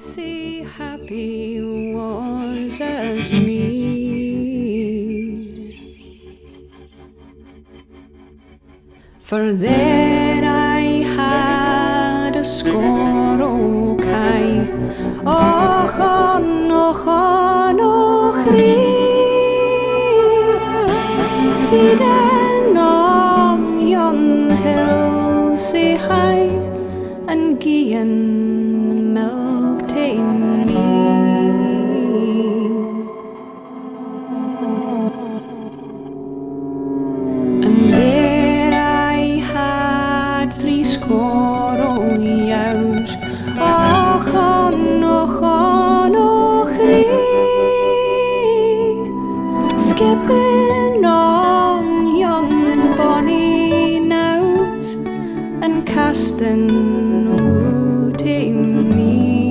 the happy was as me. For there I had a score o kai, ochon, ochon, ochri. Fiden on yon hill say high and gian tame skipping on young Bonnie nose and casting wood in me.